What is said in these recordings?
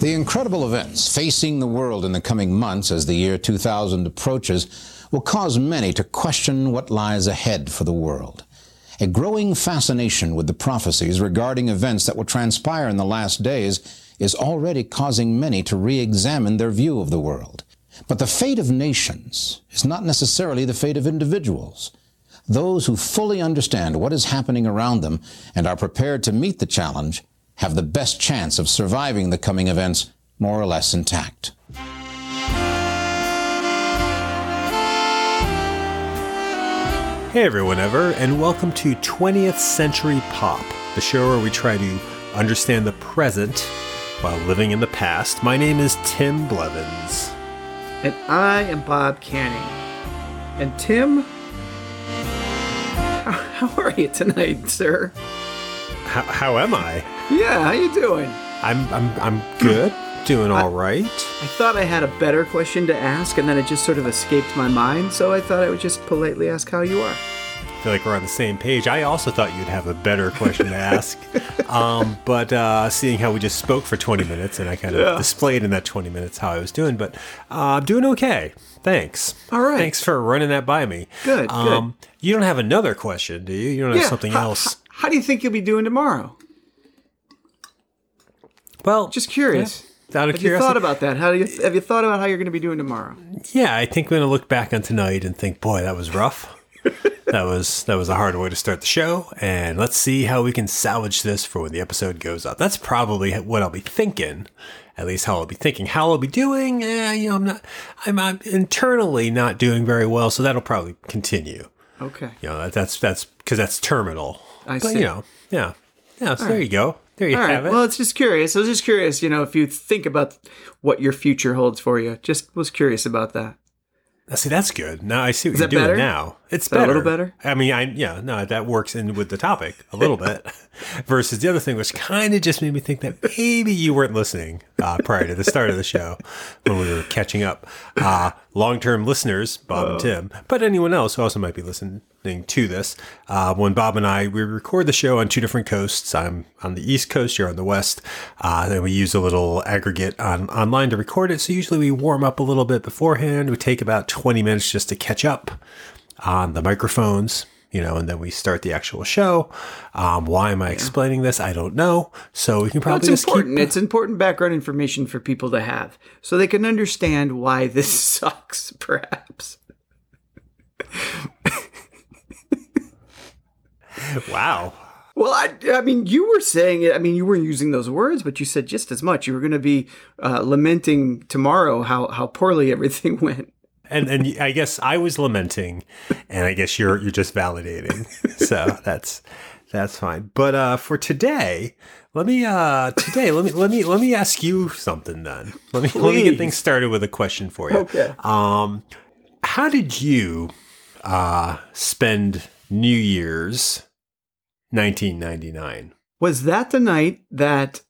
The incredible events facing the world in the coming months as the year 2000 approaches will cause many to question what lies ahead for the world. A growing fascination with the prophecies regarding events that will transpire in the last days is already causing many to re-examine their view of the world. But the fate of nations is not necessarily the fate of individuals. Those who fully understand what is happening around them and are prepared to meet the challenge have the best chance of surviving the coming events more or less intact. Hey everyone ever, and welcome to 20th Century Pop, the show where we try to understand the present while living in the past. My name is Tim Blevins. And I am Bob Canning. And Tim, how, how are you tonight, sir? How, how am I? Yeah, how you doing? I'm I'm I'm good. Doing all right. I thought I had a better question to ask, and then it just sort of escaped my mind. So I thought I would just politely ask how you are. I feel like we're on the same page. I also thought you'd have a better question to ask, um, but uh, seeing how we just spoke for 20 minutes and I kind of Yeah. displayed in that 20 minutes how I was doing, but uh, I'm doing okay. Thanks. All right. Thanks for running that by me. Good, Um, You don't have another question, do you? You don't have something else. How, how do you think you'll be doing tomorrow? Well, Just curious. out of Have you curiosity. thought about that? How do you have you thought about how you're going to be doing tomorrow? Yeah, I think I'm gonna look back on tonight and think, boy, that was rough. that was that was a hard way to start the show, and let's see how we can salvage this for when the episode goes up. That's probably what I'll be thinking. At least how I'll be thinking. How I'll be doing, eh, you know, I'm not. I'm, I'm internally not doing very well, so that'll probably continue. Okay. You know, that, that's that's because that's terminal. I but see. you know, yeah, yeah. So there you go. There you All right. have it. Well, it's just curious. I was just curious, you know, if you think about what your future holds for you. Just was curious about that. Now, See, that's good. Now I see what Is you're doing better? now. It's that a little better? I mean, I yeah, no, that works in with the topic a little bit. Versus the other thing, which kind of just made me think that maybe you weren't listening uh, prior to the start of the show when we were catching up. Uh, long-term listeners, Bob and Tim, but anyone else who also might be listening to this. Uh, when Bob and I we record the show on two different coasts. I'm on the East Coast, you're on the West. Uh, then we use a little aggregate on online to record it. So usually we warm up a little bit beforehand. We take about 20 minutes just to catch up on the microphones, you know, and then we start the actual show. Um, why am I explaining this? I don't know. So we can probably it's just important. keep. It's important background information for people to have so they can understand why this sucks, perhaps. Wow. Well, I, I mean, you were saying it. I mean, you weren't using those words, but you said just as much. You were going to be uh, lamenting tomorrow how, how poorly everything went. And and I guess I was lamenting, and I guess you're you're just validating. So that's that's fine. But uh, for today, let me uh today let me let me let me ask you something then. Let me let me get things started with a question for you. Okay. Um, how did you uh spend New Year's 1999? Was that the night that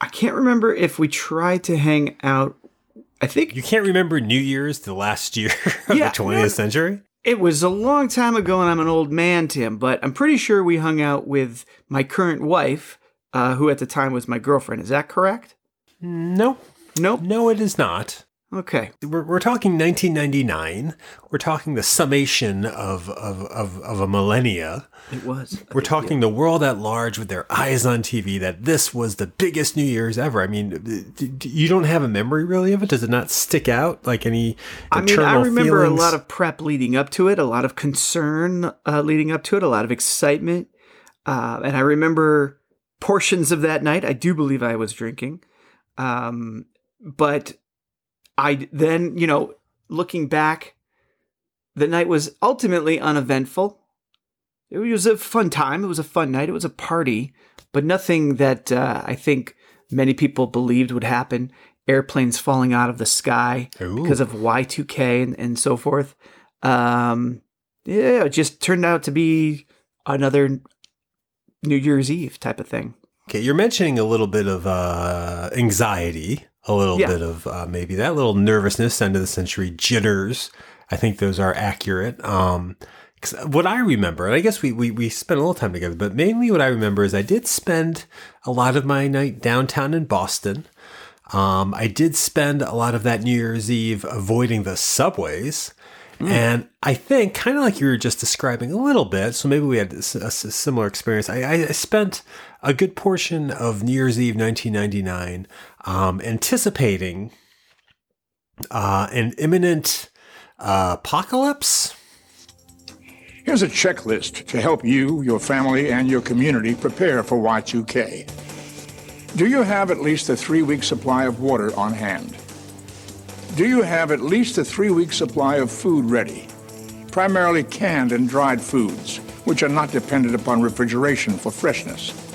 I can't remember if we tried to hang out? I think You can't remember New Year's the last year of Yeah, the 20th no. century? It was a long time ago, and I'm an old man, Tim, but I'm pretty sure we hung out with my current wife, uh, who at the time was my girlfriend. Is that correct? No, Nope. no, it is not. Okay. We're, we're talking 1999. We're talking the summation of, of, of, of a millennia. It was. We're talking the world at large with their eyes on TV that this was the biggest New Year's ever. I mean, you don't have a memory really of it? Does it not stick out like any I mean, I remember feelings? a lot of prep leading up to it, a lot of concern uh, leading up to it, a lot of excitement. Uh, and I remember portions of that night. I do believe I was drinking. Um, but I then, you know, looking back, the night was ultimately uneventful. It was a fun time. It was a fun night. It was a party, but nothing that uh, I think many people believed would happen. Airplanes falling out of the sky Ooh. because of Y2K and, and so forth. Um, yeah, it just turned out to be another New Year's Eve type of thing. Okay, you're mentioning a little bit of uh, anxiety, a little Yeah. bit of uh, maybe that little nervousness, end of the century jitters. I think those are accurate. Um, what I remember, and I guess we, we, we spent a little time together, but mainly what I remember is I did spend a lot of my night downtown in Boston. Um, I did spend a lot of that New Year's Eve avoiding the subways. Mm. And I think, kind of like you were just describing a little bit, so maybe we had a, a similar experience. I, I, spent a good portion of New Year's Eve 1999 um, anticipating uh, an imminent uh, apocalypse. Here's a checklist to help you, your family, and your community prepare for Y2K. Do you have at least a three week supply of water on hand? Do you have at least a three week supply of food ready? Primarily canned and dried foods, which are not dependent upon refrigeration for freshness.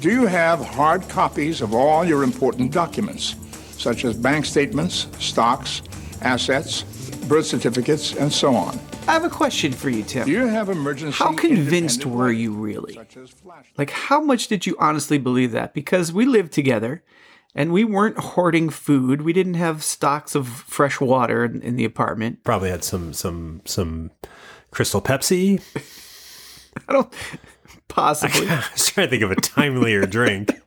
Do you have hard copies of all your important documents, such as bank statements, stocks, assets, birth certificates, and so on? I have a question for you, Tim. Do you have emergency? How convinced were you really? Like, how much did you honestly believe that? Because we lived together and we weren't hoarding food. We didn't have stocks of fresh water in, in the apartment. Probably had some some some Crystal Pepsi. I don't possibly. I was trying to think of a timelier drink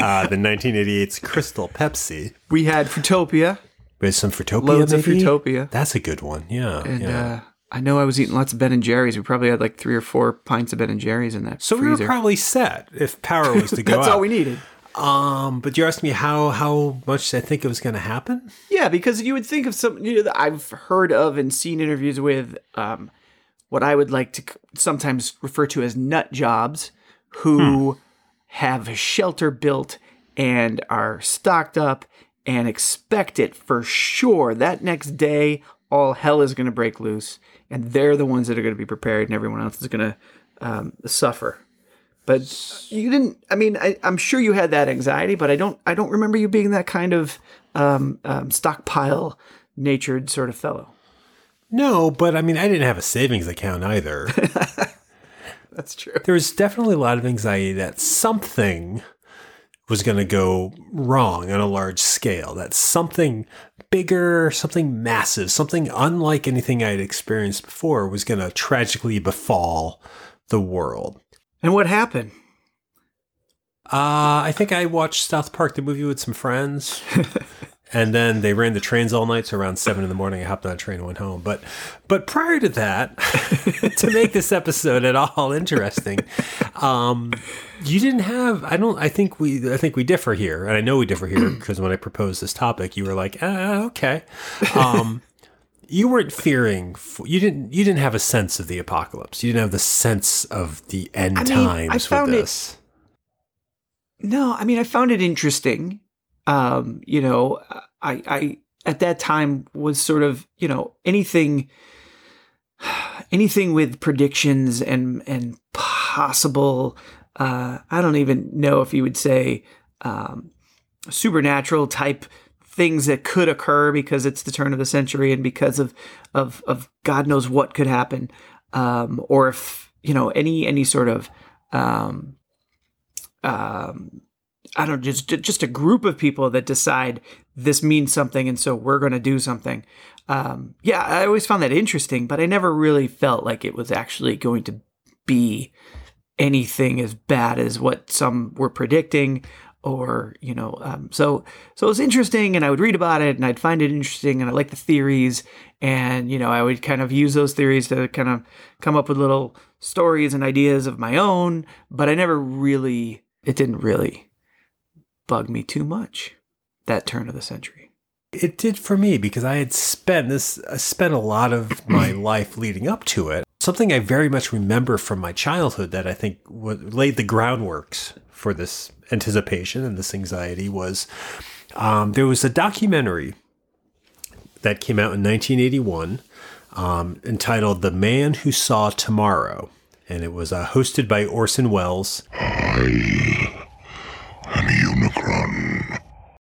uh, than 1988's Crystal Pepsi. We had Fruitopia. We had some Fruitopia. Loads maybe? of Fruitopia. That's a good one. Yeah. And yeah. Uh, I know I was eating lots of Ben and Jerry's. We probably had like three or four pints of Ben and Jerry's in that. So freezer. we were probably set if power was to go. That's out. all we needed. Um, but you asked me how how much I think it was going to happen. Yeah, because you would think of some. You know, I've heard of and seen interviews with um, what I would like to sometimes refer to as nut jobs, who hmm. have a shelter built and are stocked up and expect it for sure that next day all hell is going to break loose and they're the ones that are going to be prepared, and everyone else is going to um, suffer. But you didn't. I mean, I, am sure you had that anxiety, but I don't. I don't remember you being that kind of um, um, stockpile natured sort of fellow. No, but I mean, I didn't have a savings account either. That's true. There was definitely a lot of anxiety that something was going to go wrong on a large scale, that something bigger, something massive, something unlike anything I'd experienced before was going to tragically befall the world. And what happened? Uh, I think I watched South Park, the movie, with some friends. and then they ran the trains all night. So around seven in the morning, I hopped on a train and went home. But, but prior to that, to make this episode at all interesting, um, you didn't have. I don't. I think we. I think we differ here, and I know we differ here because when I proposed this topic, you were like, ah, okay. Um, you weren't fearing. You didn't. You didn't have a sense of the apocalypse. You didn't have the sense of the end I mean, times with this. It, no, I mean, I found it interesting um, you know, I, I at that time was sort of, you know, anything, anything with predictions and and possible. Uh, I don't even know if you would say um, supernatural type things that could occur because it's the turn of the century and because of of of God knows what could happen, um, or if you know any any sort of um, um, I don't just just a group of people that decide this means something, and so we're going to do something. Um, yeah, I always found that interesting, but I never really felt like it was actually going to be anything as bad as what some were predicting or you know um, so so it was interesting and i would read about it and i'd find it interesting and i like the theories and you know i would kind of use those theories to kind of come up with little stories and ideas of my own but i never really it didn't really bug me too much that turn of the century. It did for me because I had spent this I spent a lot of my life leading up to it. Something I very much remember from my childhood that I think laid the groundworks for this anticipation and this anxiety was um, there was a documentary that came out in 1981 um, entitled "The Man Who Saw Tomorrow," and it was uh, hosted by Orson Welles. I an Unicron.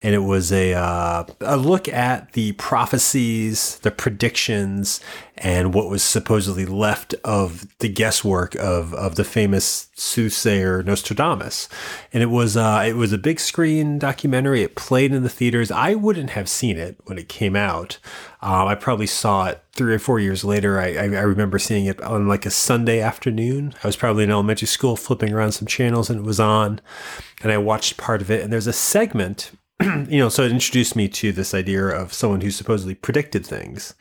And it was a uh, a look at the prophecies, the predictions, and what was supposedly left of the guesswork of of the famous soothsayer Nostradamus. And it was uh, it was a big screen documentary. It played in the theaters. I wouldn't have seen it when it came out. Um, I probably saw it three or four years later. I, I, I remember seeing it on like a Sunday afternoon. I was probably in elementary school flipping around some channels and it was on, and I watched part of it. And there's a segment you know, so it introduced me to this idea of someone who supposedly predicted things.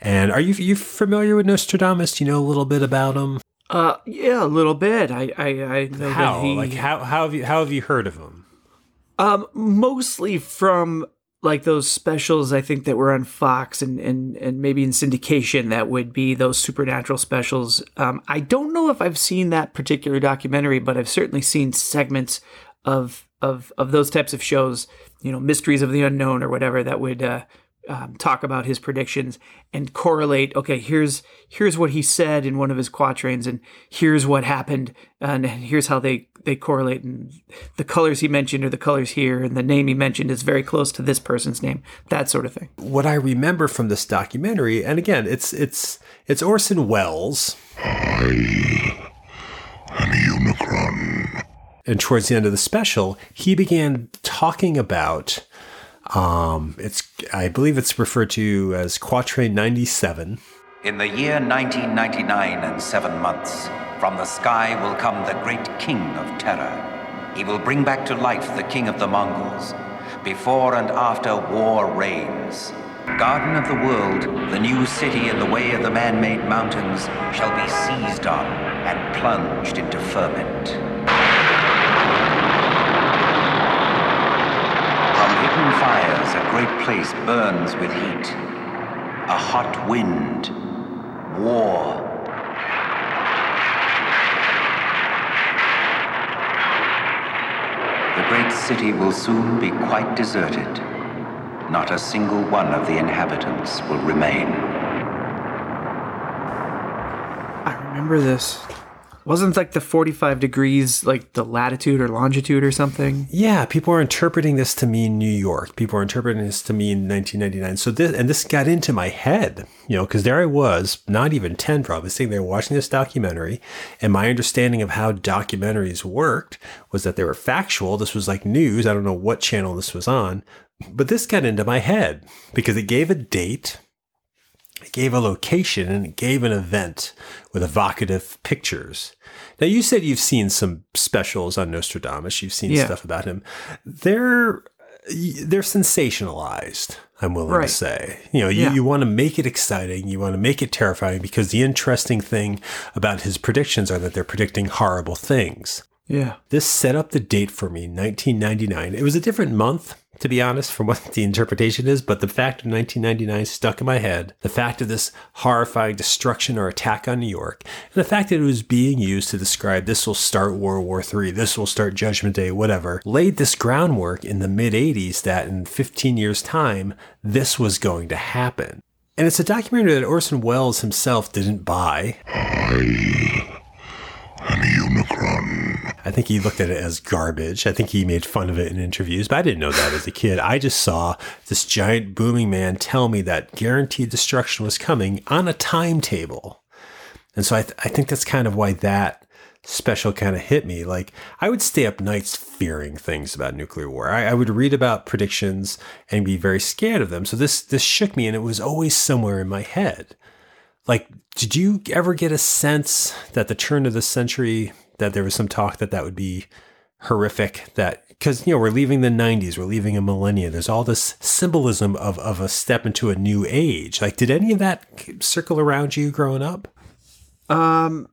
And are you you familiar with Nostradamus? Do you know a little bit about him? Uh, yeah, a little bit. I I, I know how that he, like how how have you how have you heard of him? um mostly from like those specials I think that were on Fox and and and maybe in syndication that would be those supernatural specials. Um, I don't know if I've seen that particular documentary, but I've certainly seen segments of of of those types of shows you know, Mysteries of the Unknown or whatever that would uh, um, talk about his predictions and correlate. Okay, here's here's what he said in one of his quatrains, and here's what happened, and here's how they they correlate. And the colors he mentioned are the colors here, and the name he mentioned is very close to this person's name. That sort of thing. What I remember from this documentary, and again, it's it's it's Orson Welles. I am Unicron and towards the end of the special, he began talking about um, it's I believe it's referred to as Quatrain 97. In the year 1999 and seven months, from the sky will come the great king of terror. He will bring back to life the king of the Mongols. Before and after war reigns. Garden of the world, the new city in the way of the man made mountains, shall be seized on and plunged into ferment. Hidden fires, a great place burns with heat. A hot wind. War. The great city will soon be quite deserted. Not a single one of the inhabitants will remain. I remember this. Wasn't like the 45 degrees like the latitude or longitude or something? Yeah, people are interpreting this to mean New York. People are interpreting this to mean 1999. So this and this got into my head, you know, because there I was, not even 10 probably, sitting there watching this documentary, and my understanding of how documentaries worked was that they were factual. This was like news. I don't know what channel this was on, but this got into my head because it gave a date it gave a location and it gave an event with evocative pictures. Now, you said you've seen some specials on Nostradamus. You've seen Yeah. stuff about him. They're they're sensationalized. I'm willing Right. to say. You know, you, Yeah. you want to make it exciting. You want to make it terrifying because the interesting thing about his predictions are that they're predicting horrible things. Yeah. This set up the date for me, 1999. It was a different month, to be honest, from what the interpretation is, but the fact of 1999 stuck in my head. The fact of this horrifying destruction or attack on New York, and the fact that it was being used to describe this will start World War III, this will start Judgment Day, whatever, laid this groundwork in the mid 80s that in 15 years' time, this was going to happen. And it's a documentary that Orson Welles himself didn't buy. I am Unicron. I think he looked at it as garbage. I think he made fun of it in interviews, but I didn't know that as a kid. I just saw this giant booming man tell me that guaranteed destruction was coming on a timetable. And so I, th- I think that's kind of why that special kind of hit me. Like, I would stay up nights fearing things about nuclear war. I, I would read about predictions and be very scared of them. So this, this shook me and it was always somewhere in my head. Like, did you ever get a sense that the turn of the century, that there was some talk that that would be horrific? That because you know we're leaving the '90s, we're leaving a millennia. There's all this symbolism of of a step into a new age. Like, did any of that circle around you growing up? Um,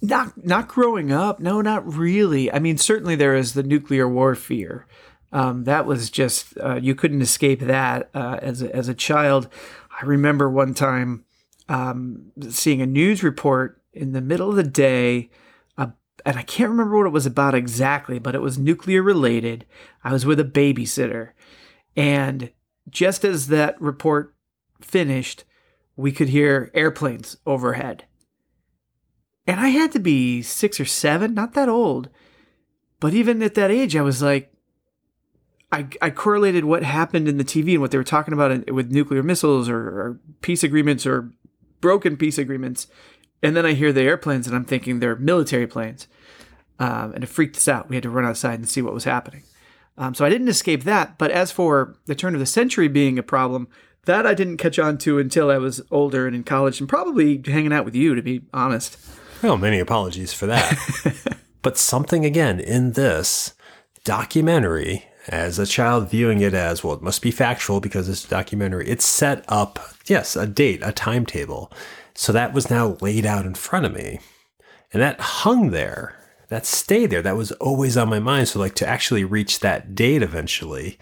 not not growing up. No, not really. I mean, certainly there is the nuclear war fear. Um, that was just uh, you couldn't escape that uh, as a, as a child. I remember one time um, seeing a news report in the middle of the day, and I can't remember what it was about exactly, but it was nuclear related. I was with a babysitter, and just as that report finished, we could hear airplanes overhead. And I had to be six or seven, not that old. But even at that age, I was like, I, I correlated what happened in the TV and what they were talking about in, with nuclear missiles or, or peace agreements or broken peace agreements. And then I hear the airplanes and I'm thinking they're military planes. Um, and it freaked us out. We had to run outside and see what was happening. Um, so I didn't escape that. But as for the turn of the century being a problem, that I didn't catch on to until I was older and in college and probably hanging out with you, to be honest. Well, many apologies for that. but something again in this documentary, as a child viewing it as, well, it must be factual because it's a documentary, it set up, yes, a date, a timetable. So that was now laid out in front of me. And that hung there. That stayed there. That was always on my mind. So, like, to actually reach that date eventually,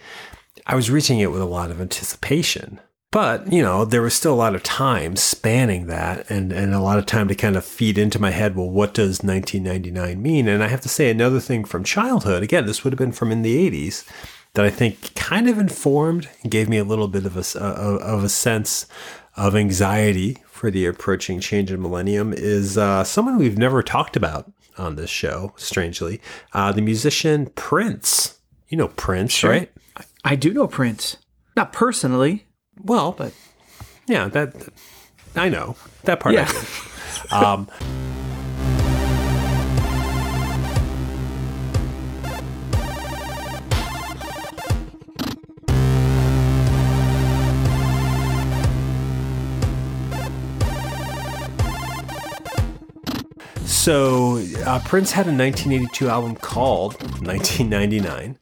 I was reaching it with a lot of anticipation. But, you know, there was still a lot of time spanning that and, and a lot of time to kind of feed into my head, well, what does 1999 mean? And I have to say another thing from childhood, again, this would have been from in the 80s, that I think kind of informed and gave me a little bit of a, uh, of a sense of anxiety for the approaching change in millennium is uh, someone we've never talked about on this show, strangely, uh, the musician Prince. You know Prince, sure. right? I do know Prince. Not personally. Well, but yeah, that I know that part. Yeah. So uh, Prince had a 1982 album called 1999,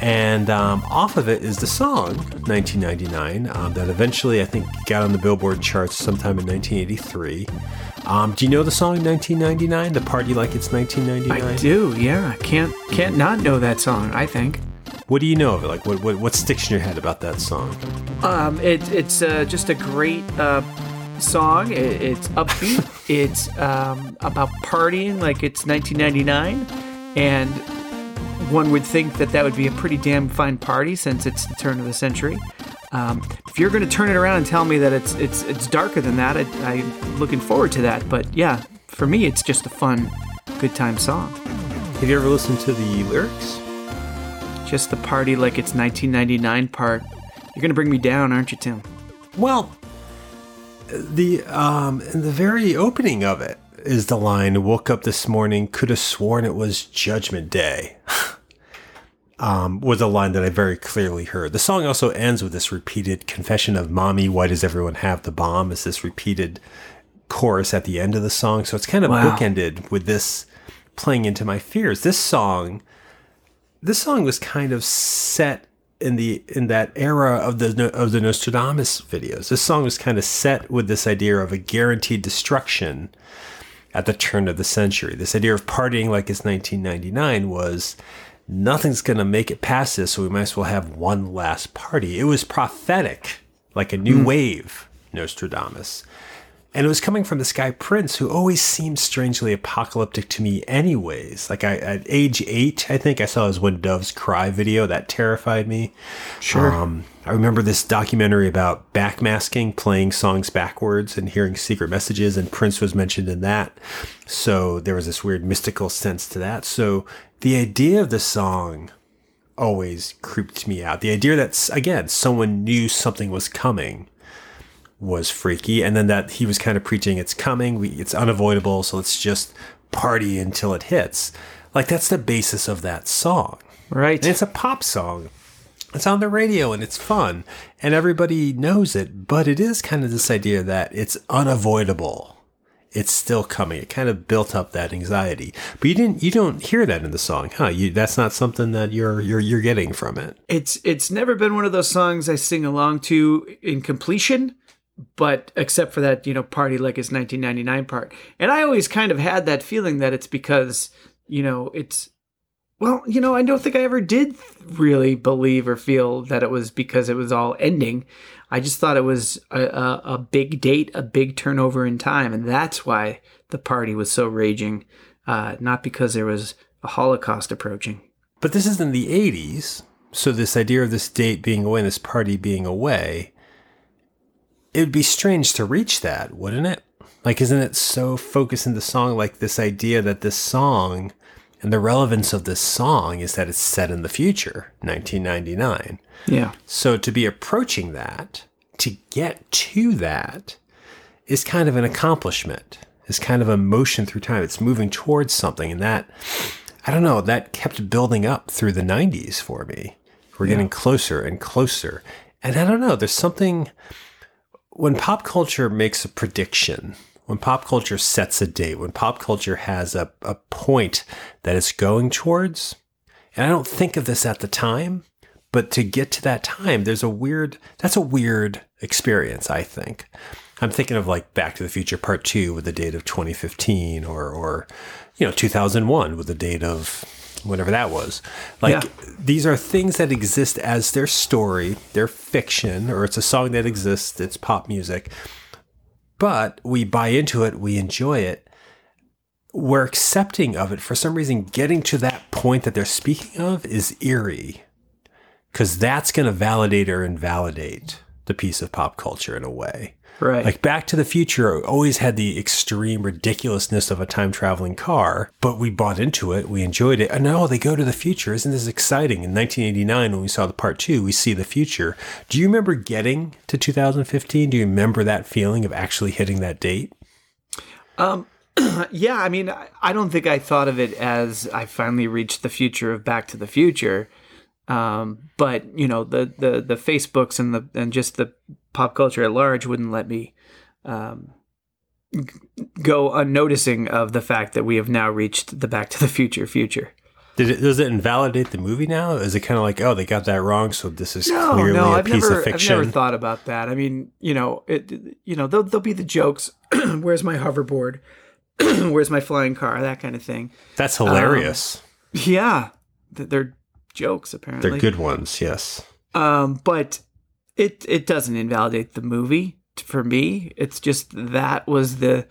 and um, off of it is the song 1999 um, that eventually I think got on the Billboard charts sometime in 1983. Um, do you know the song 1999? The party like it's 1999. I do. Yeah, can't can't not know that song. I think. What do you know of it? Like, what what, what sticks in your head about that song? Um, it, it's uh, just a great uh, song. It, it's upbeat. it's um, about partying like it's 1999, and one would think that that would be a pretty damn fine party since it's the turn of the century. Um, if you're going to turn it around and tell me that it's it's it's darker than that, I, am looking forward to that. But yeah, for me, it's just a fun, good time song. Have you ever listened to the lyrics? Just the party like it's 1999 part. You're going to bring me down, aren't you, Tim? Well, the um, in the very opening of it is the line "Woke up this morning, could have sworn it was Judgment Day." um, was a line that I very clearly heard. The song also ends with this repeated confession of "Mommy, why does everyone have the bomb?" Is this repeated chorus at the end of the song? So it's kind of wow. bookended with this playing into my fears. This song, this song was kind of set in the in that era of the of the Nostradamus videos. This song was kind of set with this idea of a guaranteed destruction at the turn of the century. This idea of partying like it's 1999 was nothing's going to make it past this, so we might as well have one last party. It was prophetic, like a new mm. wave, Nostradamus. And it was coming from this guy Prince, who always seemed strangely apocalyptic to me, anyways. Like I, at age eight, I think I saw his "When Doves Cry" video that terrified me. Sure. Um, I remember this documentary about backmasking, playing songs backwards, and hearing secret messages, and Prince was mentioned in that. So there was this weird mystical sense to that. So the idea of the song always creeped me out. The idea that again someone knew something was coming was freaky, and then that he was kind of preaching, "It's coming, we, it's unavoidable, so let's just party until it hits." Like that's the basis of that song, right? And it's a pop song. It's on the radio and it's fun, and everybody knows it. But it is kind of this idea that it's unavoidable. It's still coming. It kind of built up that anxiety, but you didn't. You don't hear that in the song, huh? You, that's not something that you're you're you're getting from it. It's it's never been one of those songs I sing along to in completion but except for that, you know, party like his 1999 part. And I always kind of had that feeling that it's because, you know, it's, well, you know, I don't think I ever did really believe or feel that it was because it was all ending. I just thought it was a, a, a big date, a big turnover in time. And that's why the party was so raging, uh, not because there was a Holocaust approaching. But this is in the 80s. So this idea of this date being away and this party being away it would be strange to reach that, wouldn't it? Like, isn't it so focused in the song, like this idea that this song And the relevance of this song is that it's set in the future, 1999. Yeah. So to be approaching that, to get to that, is kind of an accomplishment. Is kind of a motion through time. It's moving towards something, and that I don't know. That kept building up through the '90s for me. We're getting closer and closer, and I don't know. There's something when pop culture makes a prediction. When pop culture sets a date, when pop culture has a, a point that it's going towards, and I don't think of this at the time, but to get to that time, there's a weird, that's a weird experience, I think. I'm thinking of like Back to the Future Part 2 with the date of 2015 or, or you know, 2001 with the date of whatever that was. Like Yeah. these are things that exist as their story, their fiction, or it's a song that exists, it's pop music. But we buy into it, we enjoy it. We're accepting of it. For some reason, getting to that point that they're speaking of is eerie because that's going to validate or invalidate the piece of pop culture in a way. Right. Like Back to the Future always had the extreme ridiculousness of a time traveling car, but we bought into it, we enjoyed it. And now they go to the future. Isn't this exciting? In 1989, when we saw the part two, we see the future. Do you remember getting to 2015? Do you remember that feeling of actually hitting that date? Um, yeah, I mean, I- I don't think I thought of it as I finally reached the future of Back to the Future. Um, but you know, the the the Facebooks and the and just the pop culture at large wouldn't let me um, go unnoticing of the fact that we have now reached the Back to the Future future. Did it, does it invalidate the movie now? Is it kind of like, oh, they got that wrong, so this is No, clearly no, a I've piece never, of fiction? I've never thought about that. I mean, you know, it, you know, there'll, there'll be the jokes. Where's my hoverboard? Where's my flying car? That kind of thing. That's hilarious. Yeah, they're jokes apparently. They're good ones, yes. Um, but it it doesn't invalidate the movie for me. It's just that was the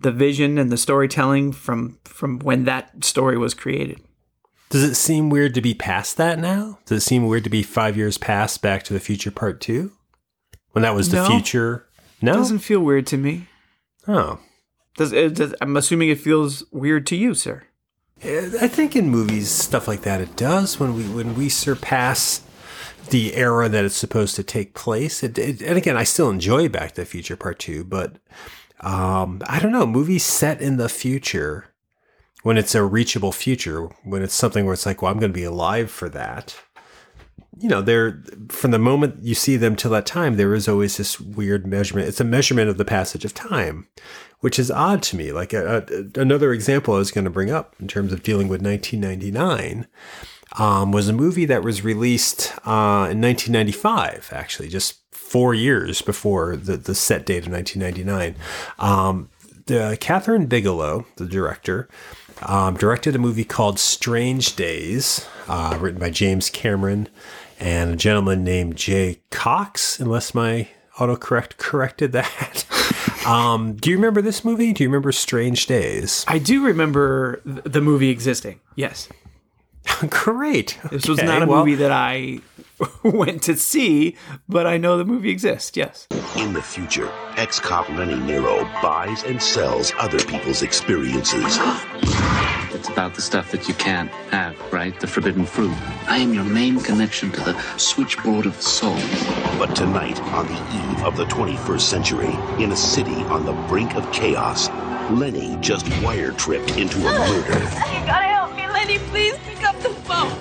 the vision and the storytelling from from when that story was created. Does it seem weird to be past that now? Does it seem weird to be five years past Back to the Future Part 2? When that was the No. future? No? It doesn't feel weird to me. oh. Does, it, does I'm assuming it feels weird to you, sir. I think in movies, stuff like that, it does. When we when we surpass the era that it's supposed to take place, it, it, and again, I still enjoy Back to the Future Part Two, but um, I don't know. Movies set in the future, when it's a reachable future, when it's something where it's like, well, I'm going to be alive for that. You know, they're from the moment you see them till that time, there is always this weird measurement. It's a measurement of the passage of time, which is odd to me. Like a, a, another example I was going to bring up in terms of dealing with 1999 um, was a movie that was released uh, in 1995, actually, just four years before the, the set date of 1999. Um, the Kathryn Bigelow, the director, um, directed a movie called Strange Days, uh, written by James Cameron and a gentleman named Jay Cocks, unless my autocorrect corrected that. um, do you remember this movie? Do you remember Strange Days? I do remember th- the movie existing. Yes, Great. this was not a well, movie that I went to see, but I know the movie exists. Yes. In the future, ex-cop Lenny Nero buys and sells other people's experiences. It's about the stuff that you can't have, right? The forbidden fruit. I am your main connection to the switchboard of the soul. But tonight, on the eve of the 21st century, in a city on the brink of chaos, Lenny just wire-tripped into a murder. You gotta help me, Lenny. Please pick up the phone.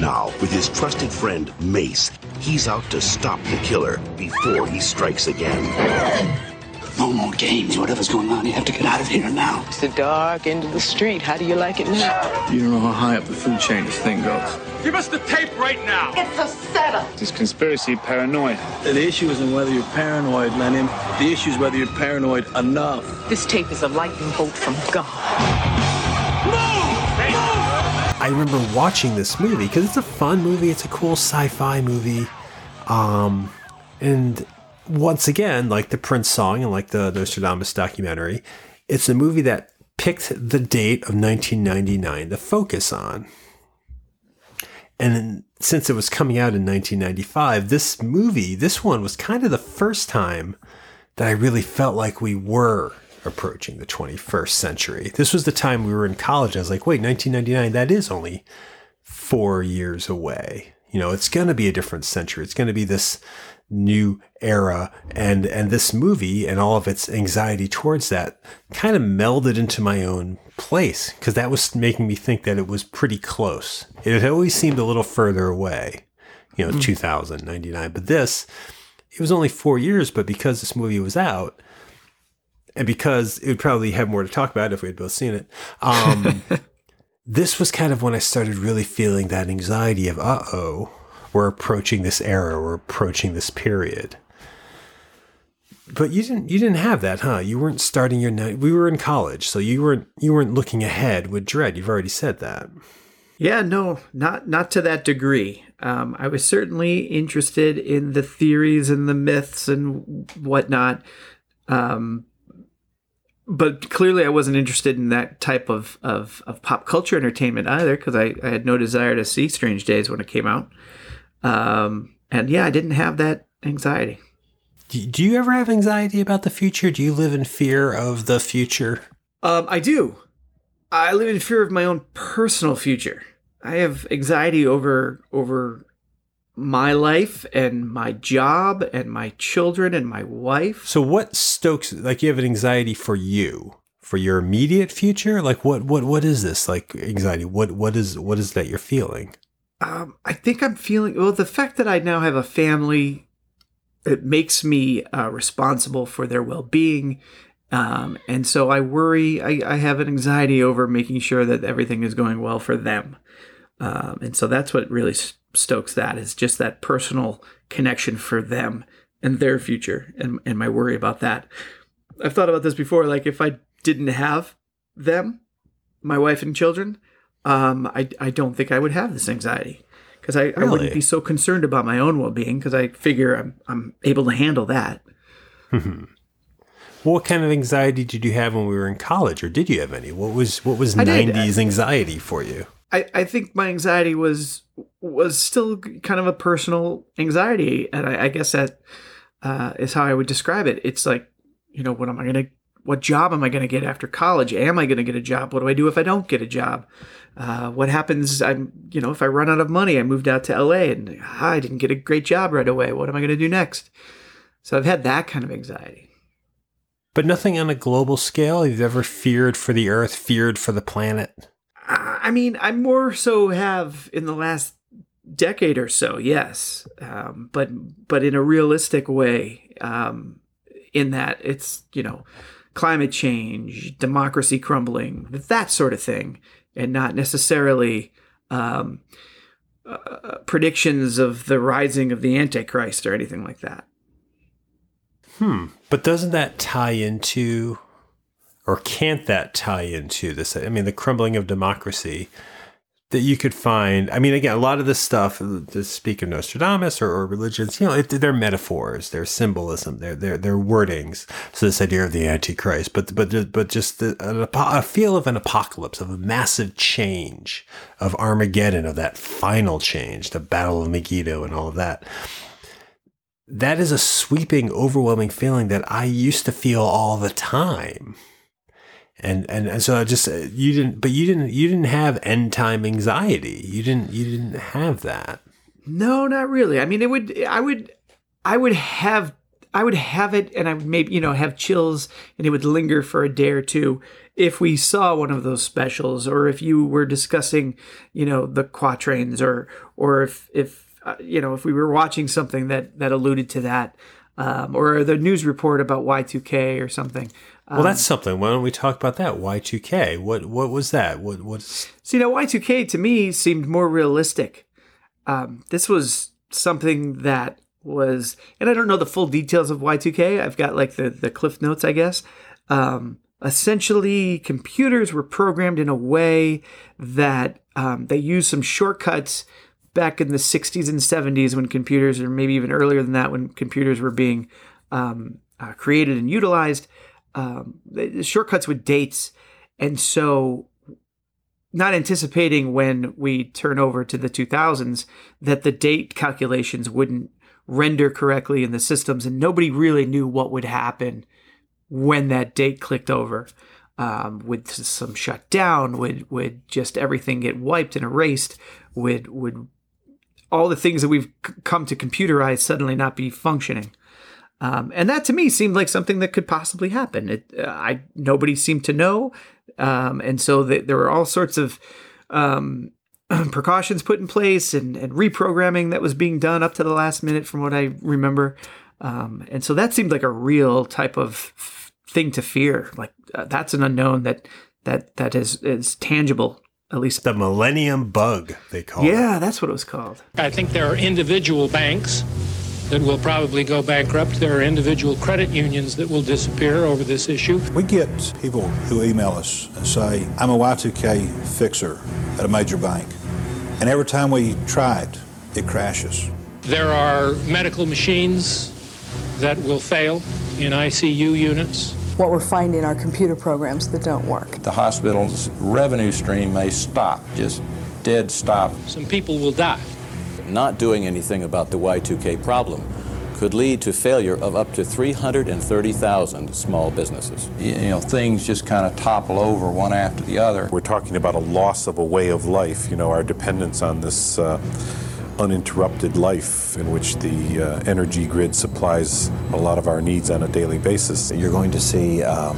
Now, with his trusted friend Mace, he's out to stop the killer before he strikes again. No more games. Whatever's going on, you have to get out of here now. It's the dark end of the street. How do you like it now? You don't know how high up the food chain this thing goes. Give us the tape right now. It's a setup. This conspiracy paranoid. The issue isn't whether you're paranoid, Lenny. The issue is whether you're paranoid enough. This tape is a lightning bolt from God. Move! I remember watching this movie because it's a fun movie. It's a cool sci-fi movie, um, and once again, like the Prince song and like the Nostradamus documentary, it's a movie that picked the date of 1999 to focus on. And then, since it was coming out in 1995, this movie, this one was kind of the first time that I really felt like we were approaching the 21st century. This was the time we were in college. I was like, wait, 1999, that is only four years away. You know, it's going to be a different century. It's going to be this new era and and this movie and all of its anxiety towards that kind of melded into my own place because that was making me think that it was pretty close it had always seemed a little further away you know mm. 2099 but this it was only four years but because this movie was out and because it would probably have more to talk about if we had both seen it um, this was kind of when i started really feeling that anxiety of uh-oh we're approaching this era, we're approaching this period. But you didn't you didn't have that, huh? You weren't starting your night. We were in college, so you weren't you weren't looking ahead with dread. You've already said that. Yeah, no, not not to that degree. Um, I was certainly interested in the theories and the myths and whatnot, um, but clearly I wasn't interested in that type of of, of pop culture entertainment either because I, I had no desire to see Strange Days when it came out. Um, and yeah, I didn't have that anxiety. Do you ever have anxiety about the future? Do you live in fear of the future? Um, I do. I live in fear of my own personal future. I have anxiety over over my life and my job and my children and my wife. So what stokes like you have an anxiety for you? For your immediate future? Like what what what is this like anxiety? What what is what is that you're feeling? Um, I think I'm feeling well. The fact that I now have a family, it makes me uh, responsible for their well-being, um, and so I worry. I, I, have an anxiety over making sure that everything is going well for them, um, and so that's what really stokes that is just that personal connection for them and their future, and and my worry about that. I've thought about this before. Like if I didn't have them, my wife and children, um, I, I don't think I would have this anxiety because I, really? I wouldn't be so concerned about my own well being because I figure I'm, I'm able to handle that. what kind of anxiety did you have when we were in college, or did you have any? What was what was nineties anxiety for you? I, I think my anxiety was was still kind of a personal anxiety, and I, I guess that uh, is how I would describe it. It's like, you know, what am I going to what job am I going to get after college? Am I going to get a job? What do I do if I don't get a job? Uh, what happens? I'm, you know, if I run out of money, I moved out to LA and ah, I didn't get a great job right away. What am I going to do next? So I've had that kind of anxiety. But nothing on a global scale. You've ever feared for the Earth, feared for the planet. Uh, I mean, I more so have in the last decade or so, yes, um, but but in a realistic way. Um, in that it's you know climate change, democracy crumbling, that sort of thing, and not necessarily um, uh, predictions of the rising of the Antichrist or anything like that. Hmm. But doesn't that tie into, or can't that tie into this? I mean, the crumbling of democracy that you could find. I mean, again, a lot of this stuff, uh, to speak of Nostradamus or, or religions, you know, it, they're metaphors, they're symbolism, they're, they're, they're wordings. So this idea of the Antichrist, but, but, but just the, a, a feel of an apocalypse, of a massive change, of Armageddon, of that final change, the Battle of Megiddo and all of that. That is a sweeping, overwhelming feeling that I used to feel all the time and and and so I just uh, you didn't, but you didn't you didn't have end time anxiety. You didn't you didn't have that. No, not really. I mean, it would I would I would have I would have it, and I would maybe you know have chills, and it would linger for a day or two if we saw one of those specials, or if you were discussing you know the quatrains, or or if if uh, you know if we were watching something that that alluded to that. Um, or the news report about Y2K or something. Well, that's um, something. Why don't we talk about that? Y2K. What what was that? What what's See now Y2K to me seemed more realistic. Um, this was something that was and I don't know the full details of Y2K. I've got like the the cliff notes, I guess. Um, essentially computers were programmed in a way that um, they used some shortcuts back in the 60s and 70s when computers or maybe even earlier than that when computers were being um, uh, created and utilized um, shortcuts with dates, and so not anticipating when we turn over to the 2000s that the date calculations wouldn't render correctly in the systems, and nobody really knew what would happen when that date clicked over. Um, would some shut down? Would would just everything get wiped and erased? Would would all the things that we've c- come to computerize suddenly not be functioning? Um, and that to me seemed like something that could possibly happen. It, uh, I nobody seemed to know, um, and so the, there were all sorts of um, precautions put in place and, and reprogramming that was being done up to the last minute, from what I remember. Um, and so that seemed like a real type of f- thing to fear. Like uh, that's an unknown that that that is is tangible. At least the Millennium Bug, they call it. Yeah, that's what it was called. I think there are individual banks that will probably go bankrupt. There are individual credit unions that will disappear over this issue. We get people who email us and say, I'm a Y2K fixer at a major bank. And every time we try it, it crashes. There are medical machines that will fail in ICU units. What we're finding are computer programs that don't work. The hospital's revenue stream may stop, just dead stop. Some people will die. Not doing anything about the Y2K problem could lead to failure of up to 330,000 small businesses. You know, things just kind of topple over one after the other. We're talking about a loss of a way of life, you know, our dependence on this uh, uninterrupted life in which the uh, energy grid supplies a lot of our needs on a daily basis. You're going to see um,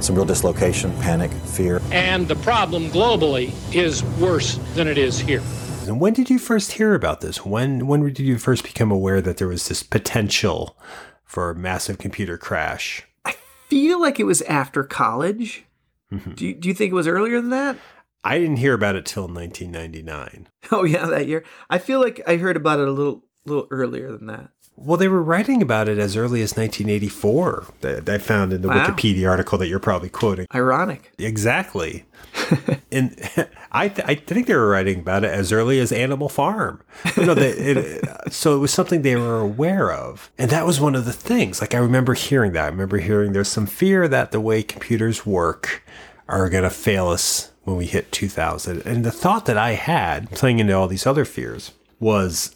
some real dislocation, panic, fear. And the problem globally is worse than it is here. And when did you first hear about this? When when did you first become aware that there was this potential for a massive computer crash? I feel like it was after college. Mm-hmm. Do, you, do you think it was earlier than that? I didn't hear about it till 1999. Oh yeah, that year. I feel like I heard about it a little little earlier than that. Well, they were writing about it as early as 1984. That I found in the wow. Wikipedia article that you're probably quoting. Ironic. Exactly. and I, th- I think they were writing about it as early as Animal Farm. You know, they, it, so it was something they were aware of, and that was one of the things. Like I remember hearing that. I remember hearing there's some fear that the way computers work are going to fail us when we hit 2000. And the thought that I had, playing into all these other fears, was,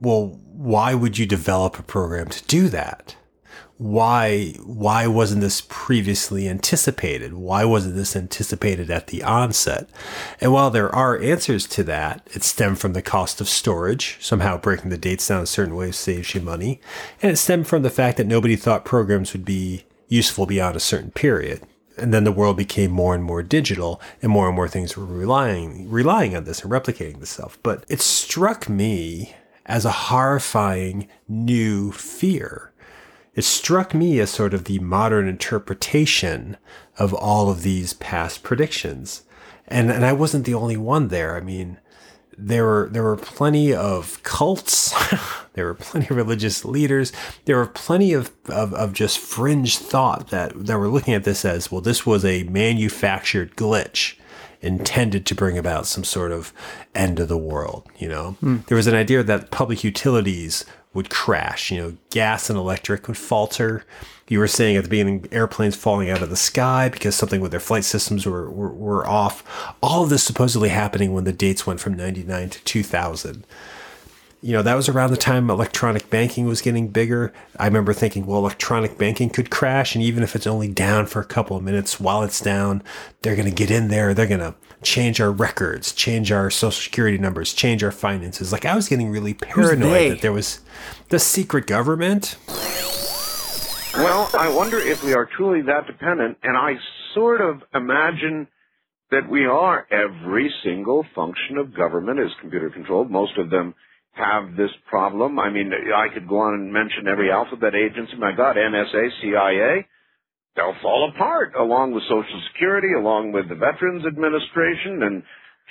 well, why would you develop a program to do that? Why why wasn't this previously anticipated? Why wasn't this anticipated at the onset? And while there are answers to that, it stemmed from the cost of storage, somehow breaking the dates down a certain way saves you money, and it stemmed from the fact that nobody thought programs would be useful beyond a certain period and then the world became more and more digital and more and more things were relying relying on this and replicating this stuff but it struck me as a horrifying new fear. It struck me as sort of the modern interpretation of all of these past predictions. And and I wasn't the only one there. I mean there were there were plenty of cults there were plenty of religious leaders there were plenty of, of, of just fringe thought that that were looking at this as well this was a manufactured glitch intended to bring about some sort of end of the world you know hmm. there was an idea that public utilities would crash you know gas and electric would falter you were saying at the beginning airplanes falling out of the sky because something with their flight systems were, were, were off. All of this supposedly happening when the dates went from 99 to 2000 you know, that was around the time electronic banking was getting bigger. I remember thinking, well, electronic banking could crash. And even if it's only down for a couple of minutes while it's down, they're going to get in there. They're going to change our records, change our social security numbers, change our finances. Like I was getting really paranoid that there was the secret government. Well, I wonder if we are truly that dependent, and I sort of imagine that we are. Every single function of government is computer controlled. Most of them have this problem. I mean, I could go on and mention every alphabet agency. My God, NSA, CIA, they'll fall apart along with Social Security, along with the Veterans Administration, and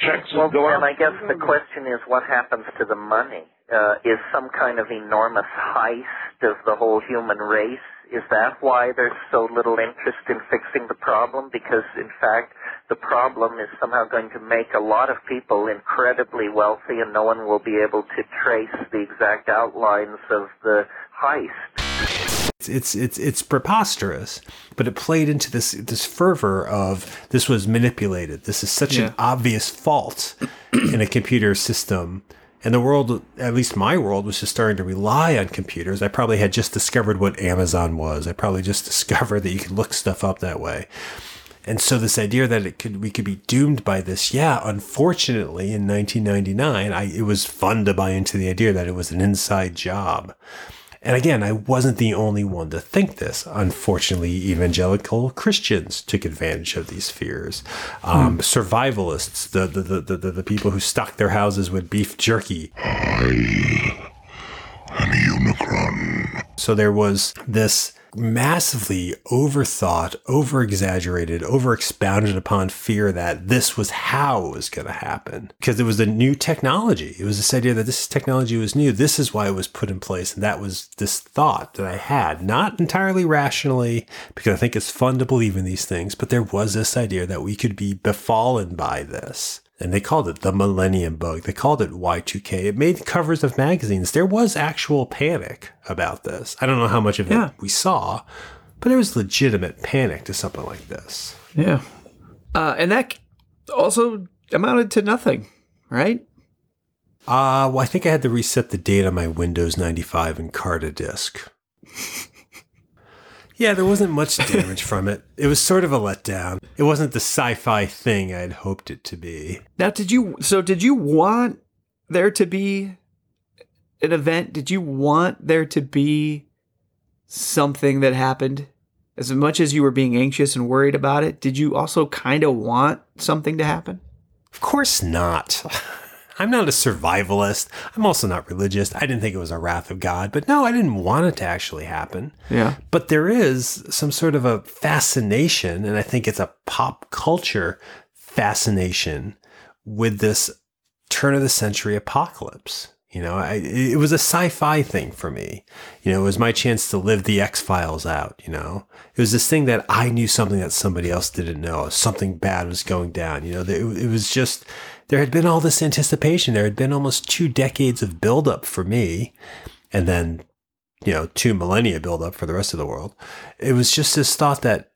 checks well, will go out. And I guess the question is what happens to the money? Uh, is some kind of enormous heist of the whole human race is that why there's so little interest in fixing the problem? Because in fact, the problem is somehow going to make a lot of people incredibly wealthy and no one will be able to trace the exact outlines of the heist. It's, it's it's it's preposterous, but it played into this this fervor of this was manipulated. This is such yeah. an obvious fault in a computer system And the world, at least my world, was just starting to rely on computers. I probably had just discovered what Amazon was. I probably just discovered that you could look stuff up that way. And so this idea that it could we could be doomed by this, yeah, unfortunately in 1999, I, it was fun to buy into the idea that it was an inside job. And again, I wasn't the only one to think this. Unfortunately, evangelical Christians took advantage of these fears. Um, Hmm. Survivalists, the, the, the, the, the people who stocked their houses with beef jerky. I am a Unicron. So there was this massively overthought, over exaggerated, over expounded upon fear that this was how it was going to happen because it was a new technology. It was this idea that this technology was new. This is why it was put in place. And that was this thought that I had, not entirely rationally, because I think it's fun to believe in these things, but there was this idea that we could be befallen by this. And they called it the Millennium Bug. They called it Y2K. It made covers of magazines. There was actual panic about this. I don't know how much of it we saw, but there was legitimate panic to something like this. Yeah. Uh, and that also amounted to nothing, right? Uh, well, I think I had to reset the date on my Windows 95 Encarta disk. yeah, there wasn't much damage from it. It was sort of a letdown. It wasn't the sci-fi thing I'd hoped it to be. Now, did you? So, did you want there to be an event? Did you want there to be something that happened? As much as you were being anxious and worried about it, did you also kind of want something to happen? Of course not. I'm not a survivalist. I'm also not religious. I didn't think it was a wrath of God, but no, I didn't want it to actually happen. Yeah. But there is some sort of a fascination, and I think it's a pop culture fascination with this turn of the century apocalypse. You know, I, it was a sci-fi thing for me. You know, it was my chance to live the X Files out. You know, it was this thing that I knew something that somebody else didn't know. Something bad was going down. You know, it, it was just there had been all this anticipation. There had been almost two decades of buildup for me, and then you know two millennia buildup for the rest of the world. It was just this thought that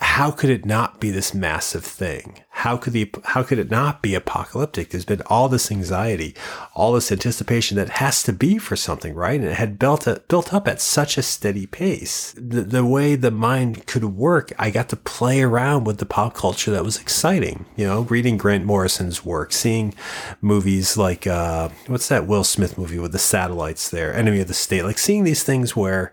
how could it not be this massive thing? How could the how could it not be apocalyptic? There's been all this anxiety, all this anticipation that has to be for something, right? And it had built up, built up at such a steady pace. The, the way the mind could work, I got to play around with the pop culture that was exciting. You know, reading Grant Morrison's work, seeing movies like uh, what's that Will Smith movie with the satellites there, Enemy of the State, like seeing these things where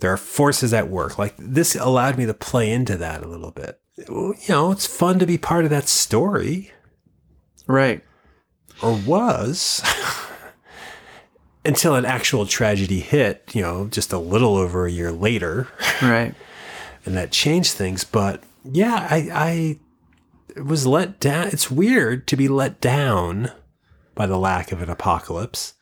there are forces at work. Like this allowed me to play into that a little bit. You know, it's fun to be part of that story. Right. Or was. Until an actual tragedy hit, you know, just a little over a year later. Right. And that changed things. But yeah, I, I was let down. It's weird to be let down by the lack of an apocalypse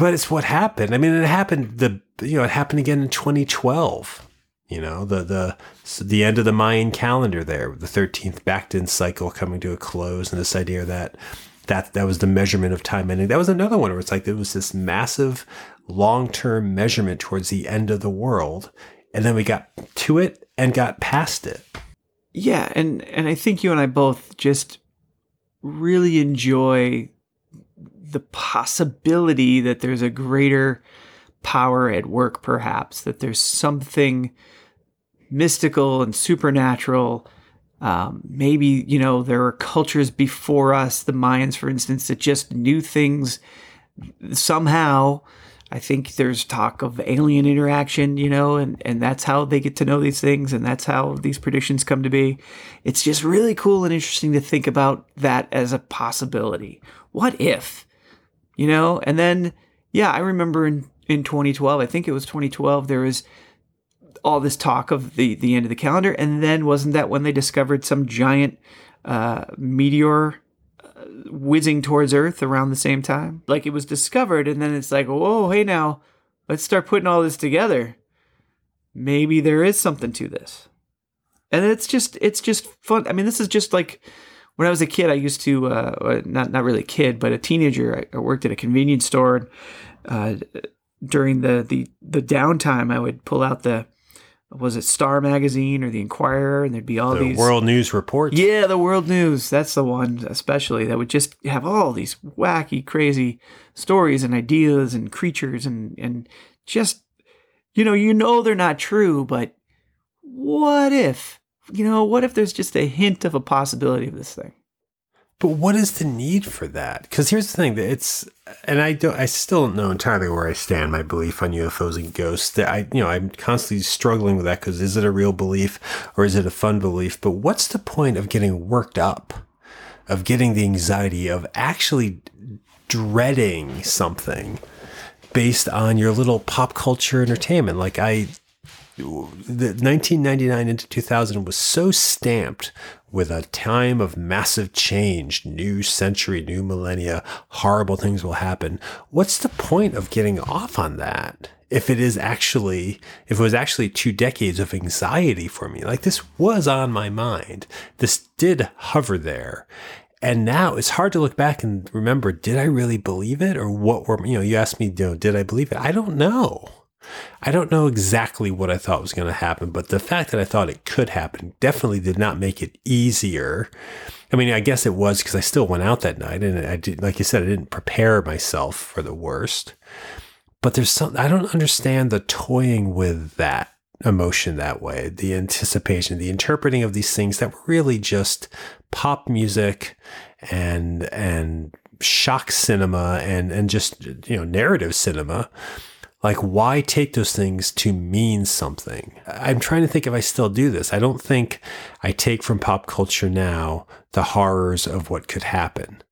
but it's what happened. I mean, it happened the you know it happened again in 2012. You know the the the end of the Mayan calendar there, the 13th Baktun cycle coming to a close, and this idea that that that was the measurement of time ending. That was another one where it's like there was this massive long term measurement towards the end of the world, and then we got to it and got past it. Yeah, and and I think you and I both just really enjoy the possibility that there's a greater power at work, perhaps, that there's something mystical and supernatural. Um, maybe, you know, there are cultures before us, the Mayans, for instance, that just knew things somehow. I think there's talk of alien interaction, you know, and, and that's how they get to know these things and that's how these predictions come to be. It's just really cool and interesting to think about that as a possibility. What if? You know? And then yeah i remember in in 2012 i think it was 2012 there was all this talk of the the end of the calendar. And then wasn't that when they discovered some giant uh, meteor uh, whizzing towards earth around the same time? Like it was discovered and then it's like whoa hey now let's start putting all this together. Maybe there is something to this. And it's just it's just fun. I mean this is just like when I was a kid, I used to uh, not not really a kid, but a teenager. I, worked at a convenience store. And, uh, during the, the the downtime, I would pull out the was it Star Magazine or the Inquirer, and there'd be all The these World News reports. Yeah, the World News. That's the one, especially that would just have all these wacky, crazy stories and ideas and creatures and and just you know, you know they're not true, but what if? You know, what if there's just a hint of a possibility of this thing? But what is the need for that? Because here's the thing: that it's, and I don't, I still don't know entirely where I stand. My belief on UFOs and ghosts. That I, you know, I'm constantly struggling with that because is it a real belief or is it a fun belief? But what's the point of getting worked up, of getting the anxiety of actually dreading something based on your little pop culture entertainment? Like I, the 1999 into 2000 was so stamped with a time of massive change, new century, new millennia, horrible things will happen. What's the point of getting off on that? If it is actually, if it was actually two decades of anxiety for me, like this was on my mind. This did hover there. And now it's hard to look back and remember, did I really believe it? Or what were, you know, you asked me, you know, did I believe it? I don't know. I don't know exactly what I thought was going to happen, but the fact that I thought it could happen definitely did not make it easier. I mean, I guess it was because I still went out that night and I did, like you said, I didn't prepare myself for the worst. But there's some, I don't understand the toying with that emotion that way, the anticipation, the interpreting of these things that were really just pop music and, and shock cinema and, and just, you know, narrative cinema like, why take those things to mean something? I'm trying to think if I still do this. I don't think I take from pop culture now the horrors of what could happen.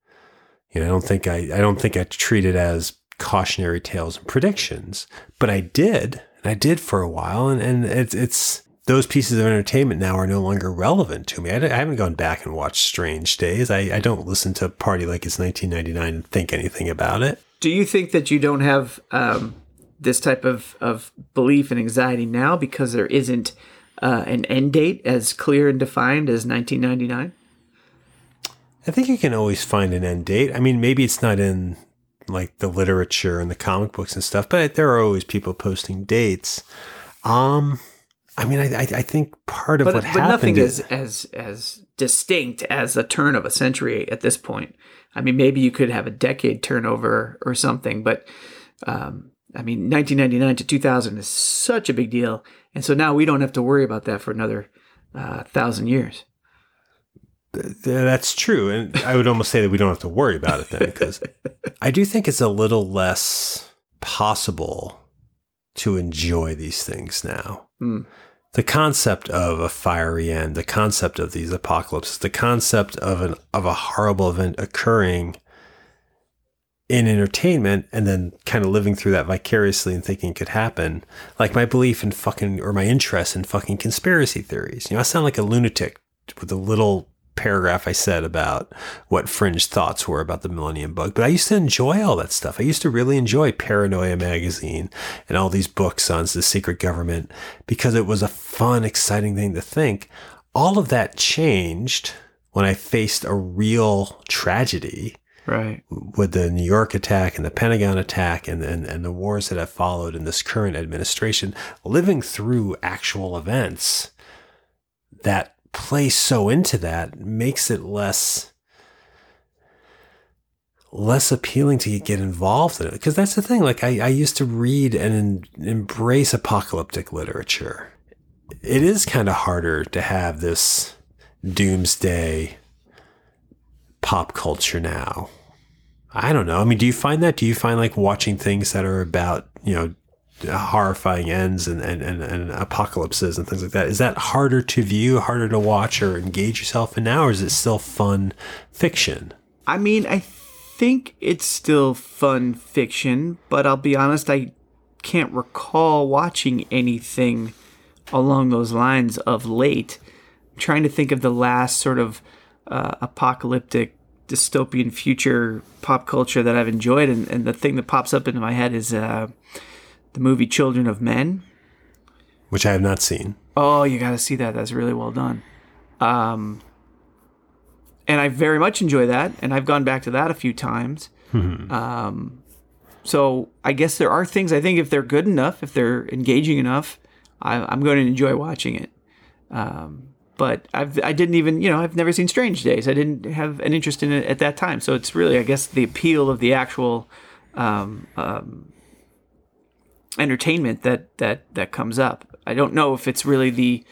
You know, I don't think I, I don't think I treat it as cautionary tales and predictions, but I did, and I did for a while, and, and it's, it's, those pieces of entertainment now are no longer relevant to me. I, I haven't gone back and watched Strange Days. I, I don't listen to Party Like It's 1999 and think anything about it. Do you think that you don't have um, this type of, of belief and anxiety now because there isn't uh, an end date as clear and defined as 1999? I think you can always find an end date. I mean, maybe it's not in like the literature and the comic books and stuff, but there are always people posting dates. Um, I mean, I, I, I think part of but, what but happened nothing is, is as as distinct as a turn of a century at this point. I mean, maybe you could have a decade turnover or something, but um, I mean, 1999 to 2000 is such a big deal, and so now we don't have to worry about that for another uh, thousand years. That's true. And I would almost say that we don't have to worry about it then because I do think it's a little less possible to enjoy these things now. Mm. The concept of a fiery end, the concept of these apocalypses, the concept of an of a horrible event occurring in entertainment and then kind of living through that vicariously and thinking it could happen. Like my belief in fucking or my interest in fucking conspiracy theories. You know, I sound like a lunatic with a little paragraph I said about what fringe thoughts were about the Millennium Bug, but I used to enjoy all that stuff. I used to really enjoy Paranoia magazine and all these books on the secret government because it was a fun, exciting thing to think. All of that changed when I faced a real tragedy. Right. With the New York attack and the Pentagon attack and, and, and the wars that have followed in this current administration, living through actual events that play so into that makes it less less appealing to get involved in it. Because that's the thing like I, I used to read and embrace apocalyptic literature. It is kind of harder to have this doomsday pop culture now i don't know i mean do you find that do you find like watching things that are about you know horrifying ends and, and, and, and, apocalypses and things like that. Is that harder to view, harder to watch or engage yourself in now, or is it still fun fiction? I mean, I think it's still fun fiction, but I'll be honest, I can't recall watching anything along those lines of late. I'm trying to think of the last sort of uh, apocalyptic dystopian future pop culture that I've enjoyed, and, and the thing that pops up into my head is uh, the movie Children of Men, which I have not seen. Oh, you got to see that. That's really well done. Um, and I very much enjoy that, and I've gone back to that a few times. Mm-hmm. Um, so I guess there are things I think if they're good enough, if they're engaging enough, I, I'm going to enjoy watching it. Um, but I've I didn't even you know I've never seen Strange Days. I didn't have an interest in it at that time. So it's really I guess the appeal of the actual um, um, entertainment that that that comes up. I don't know if it's really the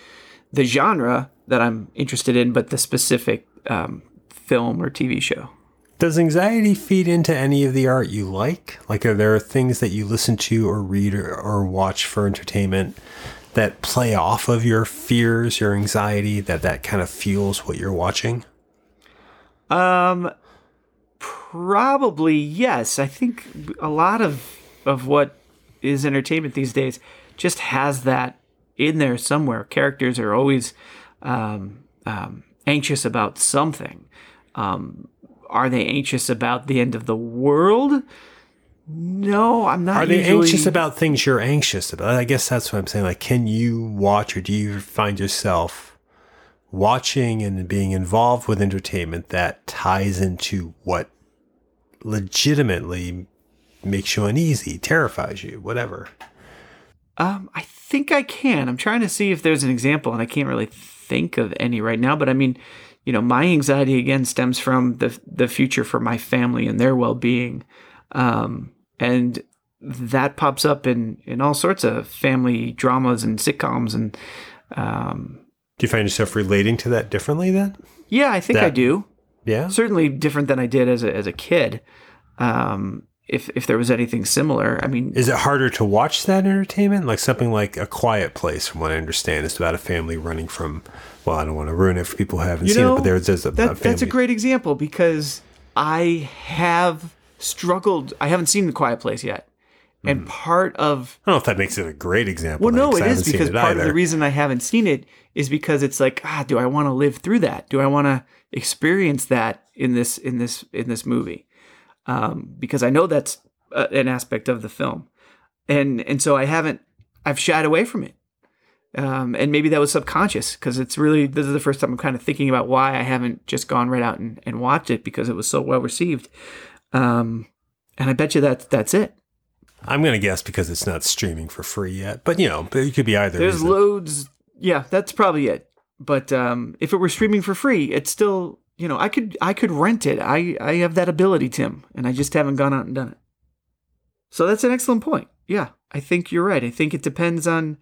the genre that I'm interested in, but the specific um, film or TV show. Does anxiety feed into any of the art you like? Like, are there things that you listen to or read or, or watch for entertainment that play off of your fears, your anxiety, that that kind of fuels what you're watching? Um, probably yes. I think a lot of of what is entertainment these days just has that in there somewhere. Characters are always um, um, anxious about something. Um, are they anxious about the end of the world? No, I'm not. Are they usually- anxious about things you're anxious about? I guess that's what I'm saying. Like, can you watch or do you find yourself watching and being involved with entertainment that ties into what legitimately makes you uneasy, terrifies you, whatever? Um, I think I can. I'm trying to see if there's an example, and I can't really think of any right now. But I mean, you know, my anxiety again stems from the the future for my family and their well being, um, and that pops up in in all sorts of family dramas and sitcoms. And um, Do you find yourself relating to that differently then? yeah, I think I do. Yeah. certainly different than I did as a as a kid. Um, if if there was anything similar, I mean, Is it harder to watch that entertainment? Like something like A Quiet Place, from what I understand, is about a family running from. Well, I don't want to ruin it for people who haven't You seen know, it, but there's, there's a, that, a family. that's a great example because I have struggled. I haven't seen The Quiet Place yet, and part of I don't know if that makes it a great example. well, no, it is because it part of the reason I haven't seen it is because it's like, ah, do I want to live through that? Do I want to experience that in this in this in this movie? Um, because I know that's uh, an aspect of the film, and and so I haven't. I've shied away from it. Um, and maybe that was subconscious because it's really this is the first time I'm kind of thinking about why I haven't just gone right out and, and watched it because it was so well received. Um, and I bet you that that's it. I'm going to guess because it's not streaming for free yet, but you know, it could be either. There's reason. loads. Yeah, that's probably it. But um, if it were streaming for free, it's still you know I could I could rent it. I I have that ability, Tim, and I just haven't gone out and done it. So that's an excellent point. Yeah, I think you're right. I think it depends on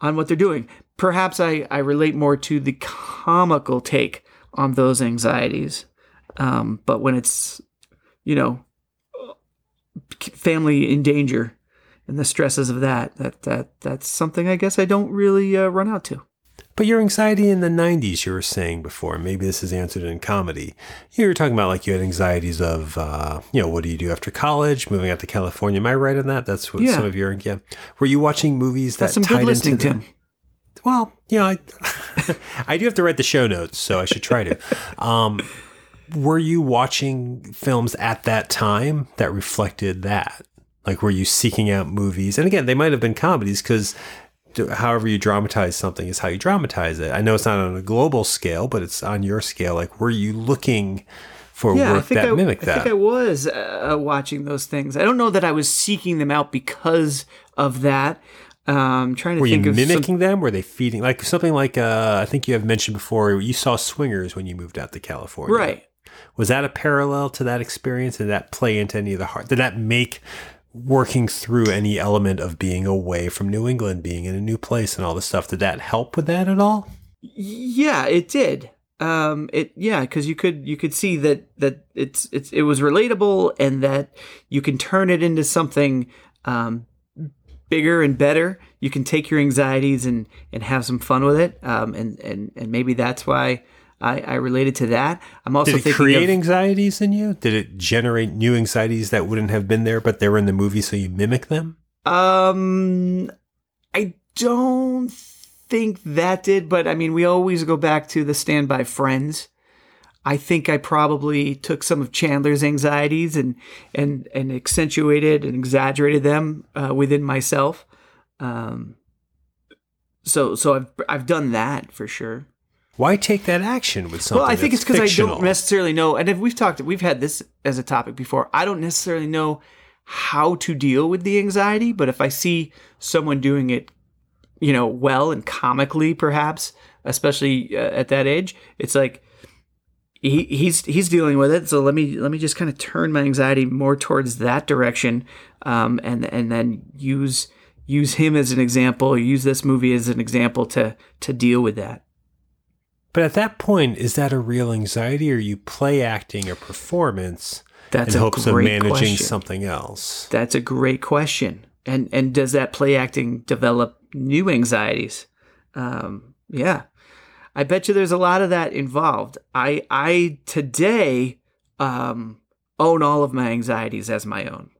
on what they're doing. Perhaps I I relate more to the comical take on those anxieties. Um, but when it's you know family in danger and the stresses of that that that that's something I guess I don't really uh, run out to. But your anxiety in the 90s, you were saying before, maybe this is answered in comedy. You were talking about like you had anxieties of, uh, you know, what do you do after college, moving out to California? Am I right on that? That's what Yeah. some of your, yeah. Were you watching movies that That's some tied good listening, into the- Tim. Well, you know, I, I do have to write the show notes, so I should try to. Um, were you watching films at that time that reflected that? Like, were you seeking out movies? And again, they might have been comedies because however you dramatize something is how you dramatize it. I know it's not on a global scale, but it's on your scale. Like, were you looking for yeah, I work that I, mimic I that? think I was uh, watching those things. I don't know that I was seeking them out because of that. Um, trying to Were you think of some- them? Were they feeding like something like uh, I think you have mentioned before? You saw Swingers when you moved out to California, Right. Was that a parallel to that experience? Did that play into any of the heart? Did that make working through any element of being away from New England, being in a new place, and all this stuff? Did that help with that at all? Yeah, it did. Um, it yeah, because you could you could see that that it's it's it was relatable and that you can turn it into something um, bigger and better. You can take your anxieties and and have some fun with it. Um, and and and maybe that's why I, I related to that. I'm also Did it create of, anxieties in you? Did it generate new anxieties that wouldn't have been there, but they were in the movie, so you mimic them? Um, I don't think that did, but I mean, we always go back to the standby friends. I think I probably took some of Chandler's anxieties and and and accentuated and exaggerated them uh, within myself. Um, so so I've I've done that for sure. Why take that action with something? well, I think it's because I don't necessarily know, and if we've talked, we've had this as a topic before. I don't necessarily know how to deal with the anxiety, but if I see someone doing it you know, well and comically, perhaps, especially uh, at that age. It's like he, he's he's dealing with it. So let me let me just kind of turn my anxiety more towards that direction, um, and and then use use him as an example. Use this movie as an example to to deal with that. But at that point, is that a real anxiety, or are you play acting a performance That's in a hopes of managing question. something else? That's a great question. And and does that play acting develop new anxieties? Um, yeah, I bet you there's a lot of that involved. I I today um, own all of my anxieties as my own.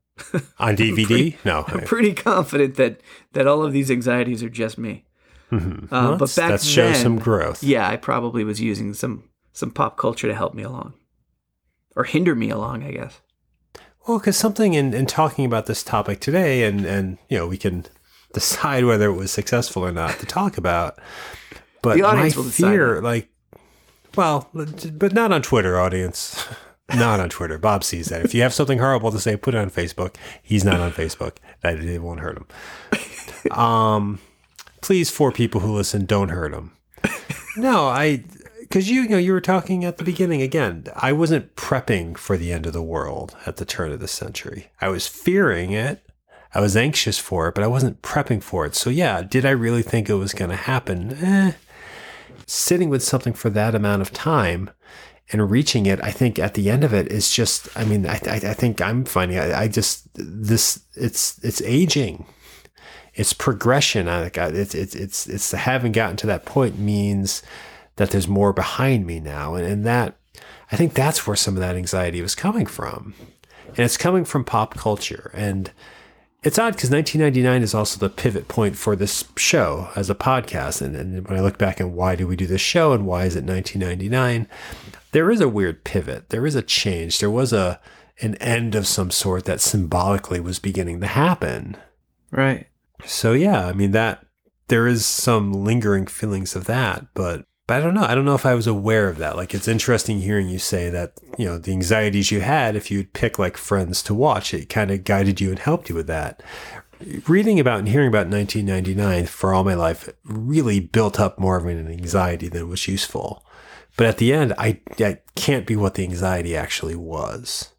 On DVD? pretty- no. I'm pretty confident that that all of these anxieties are just me. Mhm. Uh, Well, but that's- back that shows then, some growth. Yeah, I probably was using some some pop culture to help me along, or hinder me along, I guess. Well, because something in, in talking about this topic today, and, and you know, we can decide whether it was successful or not to talk about. But The audience my will decide fear, that. like, well, but not on Twitter, audience. not on Twitter. Bob sees that. If you have something horrible to say, put it on Facebook. He's not on Facebook. That it won't hurt him. Um, please, for people who listen, don't hurt him. No, I because you, you know you were talking at the beginning again. I wasn't prepping for the end of the world at the turn of the century. I was fearing it. I was anxious for it, but I wasn't prepping for it. So yeah, did I really think it was going to happen? Eh. Sitting with something for that amount of time and reaching it, I think at the end of it is just. I mean, I, I, I think I'm finding. I, I just this. It's it's aging it's progression. I it's it's it's it's having gotten to that point means that there's more behind me now, and, and that I think that's where some of that anxiety was coming from, and it's coming from pop culture. And it's odd because 1999 is also the pivot point for this show as a podcast. And, and when I look back and why do we do this show and why is it 1999, there is a weird pivot. There is a change. There was a an end of some sort that symbolically was beginning to happen. Right. So yeah, I mean that there is some lingering feelings of that, but but I don't know. I don't know if I was aware of that. Like it's interesting hearing you say that, you know, the anxieties you had if you'd pick like friends to watch, it kind of guided you and helped you with that. Reading about and hearing about 1999 for all my life really built up more of an anxiety than was useful. But at the end, I that can't be what the anxiety actually was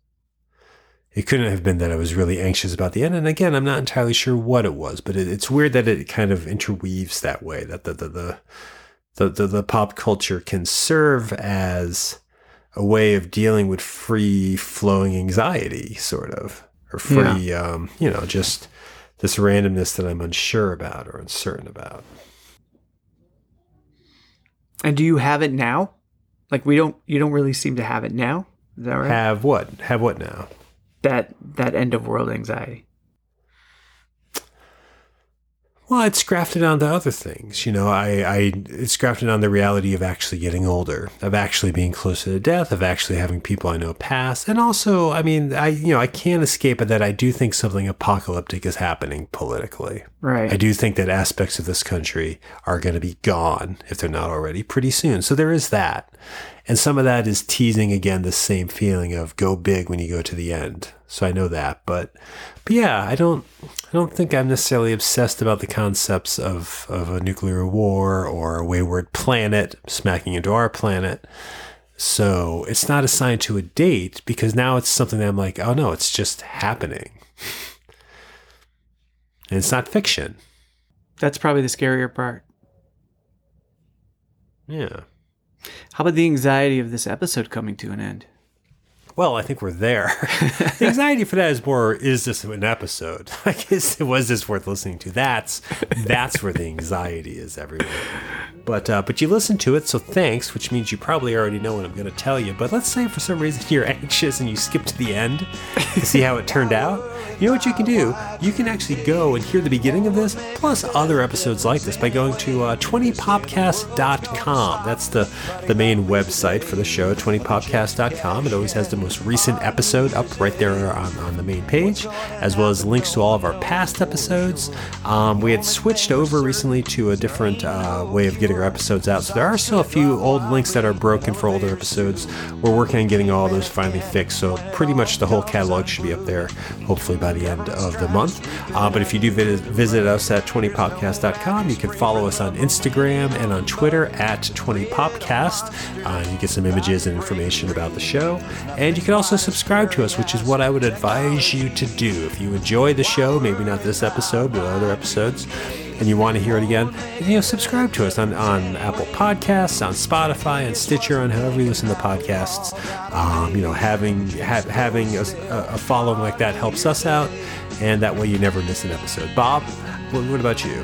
it couldn't have been that I was really anxious about the end. And again, I'm not entirely sure what it was, but it, it's weird that it kind of interweaves that way. That the the the the, the, the pop culture can serve as a way of dealing with free flowing anxiety, sort of, or free, um, you know, just this randomness that I'm unsure about or uncertain about. And do you have it now? Like we don't you don't really seem to have it now. Is that right? Have what? Have what now? That that end of world anxiety. Well, it's grafted onto other things. You know, I, I it's grafted on the reality of actually getting older, of actually being closer to death, of actually having people I know pass, and also, I mean, I you know, I can't escape it that I do think something apocalyptic is happening politically. Right. I do think that aspects of this country are going to be gone if they're not already pretty soon. So there is that, and some of that is teasing again the same feeling of go big when you go to the end. So I know that, but but yeah, I don't I don't think I'm necessarily obsessed about the concepts of of a nuclear war or a wayward planet smacking into our planet. So it's not assigned to a date because now it's something that I'm like, oh no, it's just happening. And it's not fiction. That's probably the scarier part. Yeah. How about the anxiety of this episode coming to an end? Well, I think we're there. the anxiety for that is more: is this an episode? Like, is was this worth listening to? That's that's where the anxiety is everywhere. But uh, but you listened to it, so thanks. Which means you probably already know what I'm going to tell you. But let's say for some reason you're anxious and you skip to the end to see how it turned out. You know what you can do? You can actually go and hear the beginning of this, plus other episodes like this, by going to uh, 20popcast.com. That's the, the main website for the show, 20popcast.com. It always has the most recent episode up right there on, on the main page, as well as links to all of our past episodes. Um, we had switched over recently to a different uh, way of getting our episodes out. So there are still a few old links that are broken for older episodes. We're working on getting all those finally fixed. So pretty much the whole catalog should be up there, hopefully by the end of the month. Uh, but if you do visit, us at 20popcast.com, you can follow us on Instagram and on Twitter at 20popcast. Uh, you get some images and information about the show. And you can also subscribe to us, which is what I would advise you to do. If you enjoy the show, maybe not this episode, but other episodes, and you want to hear it again, you know, subscribe to us on, on Apple Podcasts, on Spotify, and Stitcher, on however you listen to podcasts. Um, you know, having ha- having a, a following like that helps us out, and that way you never miss an episode. Bob, what, what about you?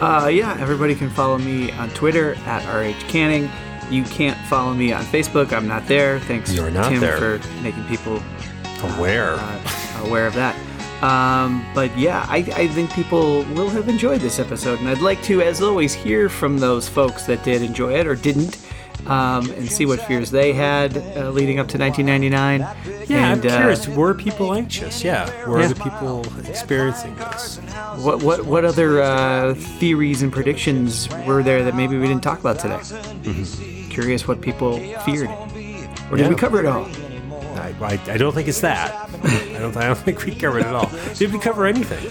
Uh, yeah, everybody can follow me on Twitter at RH Canning. You can't follow me on Facebook. I'm not there. Thanks, You're not Tim, there. for making people aware uh, aware of that. Um, but yeah, I, I think people will have enjoyed this episode, and I'd like to, as always, hear from those folks that did enjoy it or didn't, um, and see what fears they had uh, leading up to 1999. Yeah, and, I'm uh, curious. Were people anxious? Yeah. Were Yeah. the people experiencing this? What what what other uh, theories and predictions were there that maybe we didn't talk about today? Curious what people feared, or did Yeah. we cover it all? I, I, I don't think it's that. I don't. I don't think we covered it all. Did we cover anything?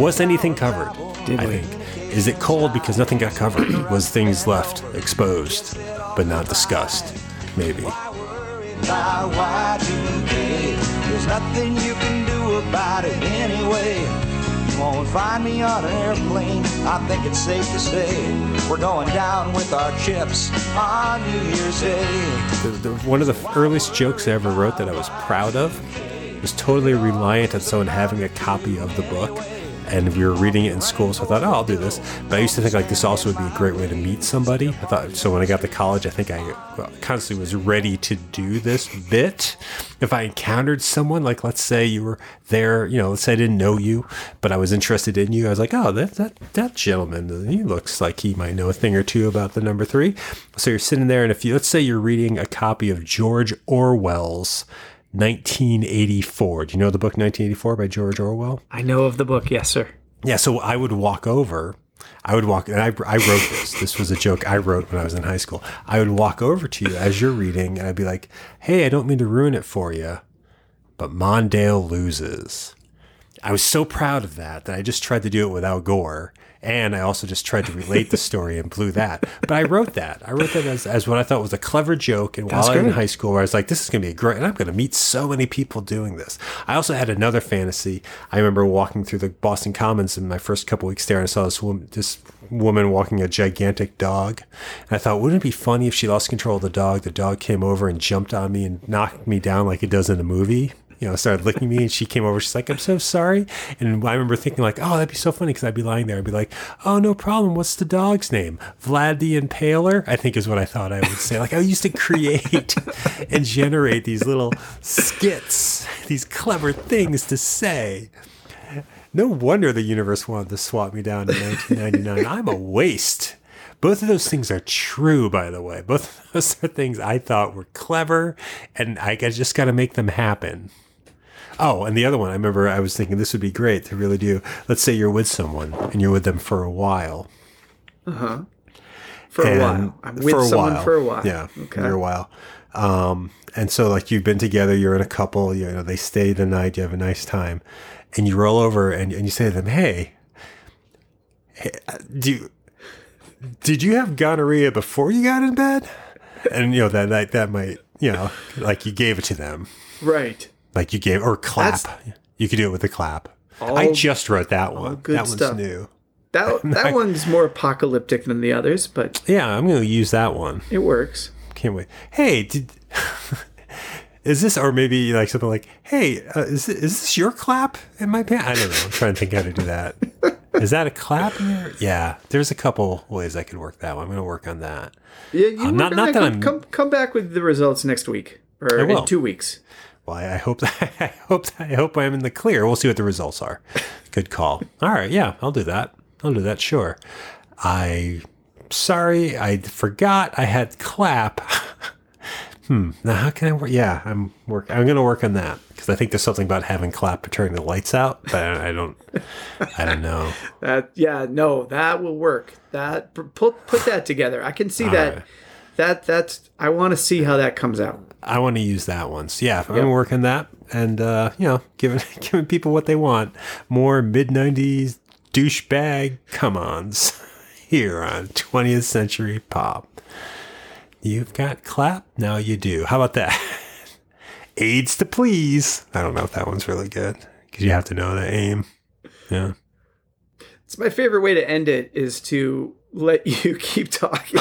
Was anything covered? Did I we? think. Is it cold because nothing got covered? Was things left exposed but not discussed? Maybe. by Y2K. There's nothing you can do about it anyway. You won't find me on an airplane. I think it's safe to say we're going down with our chips on New Year's Day. One of the earliest jokes I ever wrote that I was proud of was totally reliant on someone having a copy of the book. And we were reading it in school, so I thought, oh, I'll do this. But I used to think like this also would be a great way to meet somebody. I thought so when I got to college, I think I constantly was ready to do this bit. If I encountered someone, like let's say you were there, you know, let's say I didn't know you, but I was interested in you, I was like, oh, that that that gentleman, he looks like he might know a thing or two about the number three. So you're sitting there, and if you let's say you're reading a copy of George Orwell's 1984. Do you know the book 1984 by George Orwell? I know of the book, yes, sir. Yeah, so I would walk over. I would walk, and I, I wrote this. This was a joke I wrote when I was in high school. I would walk over to you as you're reading, and I'd be like, hey, I don't mean to ruin it for you, but Mondale loses. I was so proud of that that I just tried to do it without gore. And I also just tried to relate the story and blew that. But I wrote that. I wrote that as, as what I thought was a clever joke. And while I was in high school, where I was like, this is going to be great. And I'm going to meet so many people doing this. I also had another fantasy. I remember walking through the Boston Commons in my first couple weeks there, and I saw this woman, this woman walking a gigantic dog. And I thought, wouldn't it be funny if she lost control of the dog? The dog came over and jumped on me and knocked me down like it does in a movie you know, started licking me, and she came over. She's like, "I'm so sorry." And I remember thinking, like, "Oh, that'd be so funny," because I'd be lying there. I'd be like, "Oh, no problem. What's the dog's name? Vlad the Impaler." I think is what I thought I would say. Like I used to create and generate these little skits, these clever things to say. No wonder the universe wanted to swap me down in 1999. I'm a waste. Both of those things are true, by the way. Both of those are things I thought were clever, and I just got to make them happen. Oh, and the other one, I remember I was thinking this would be great to really do. Let's say you're with someone and you're with them for a while. Uh huh. For a And- while, I'm with someone for a while. Yeah, Okay. for a while. Um, and so like you've been together, you're in a couple, you know, they stay the night, you have a nice time, and you roll over and, and you say to them, "Hey, hey do you, did you have gonorrhea before you got in bed?" And you know that that that might you know like you gave it to them, Right. Like you gave or clap. you could do it with a clap. I just wrote that one. good that one's stuff. new. That that one's more apocalyptic than the others, but Yeah, I'm going to use that one. it works. Can't wait. Hey, did is this or maybe like something like, "Hey, uh, is this, is this your clap in my pants?" I don't know. I'm trying to think how to do that. Is that a clap? Yeah, there's a couple ways I could work that one. I'm going to work on that. Yeah, you Uh, not- not that come, I'm- come come back with the results next week or in two weeks. Well, I hope I hope I hope I'm in the clear. We'll see what the results are. Good call. All right, yeah, I'll do that. I'll do that. Sure. I sorry, I forgot I had clap Hmm. Now, how can I work? Yeah, I'm work. I'm going to work on that because I think there's something about having clap to turn the lights out, but I don't. I don't know. That yeah, no, that will work. That put put that together. I can see All that. right. That that's. I want to see how that comes out. I want to use that one. So yeah, I'm Yep. working that, and uh, you know, giving giving people what they want. More mid '90s douchebag come-ons here on 20th Century Pop. You've got clap, now you do. How about that? AIDS to please. I don't know if that one's really good because you have to know the aim. Yeah. It's my favorite way to end it is to let you keep talking.